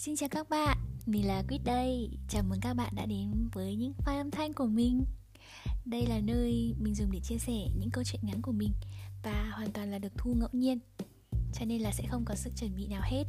Xin chào các bạn, mình là Quýt đây. Chào mừng các bạn đã đến với những file âm thanh của mình. Đây là nơi mình dùng để chia sẻ những câu chuyện ngắn của mình Và hoàn toàn là được thu ngẫu nhiên Cho nên là sẽ không có sự chuẩn bị nào hết.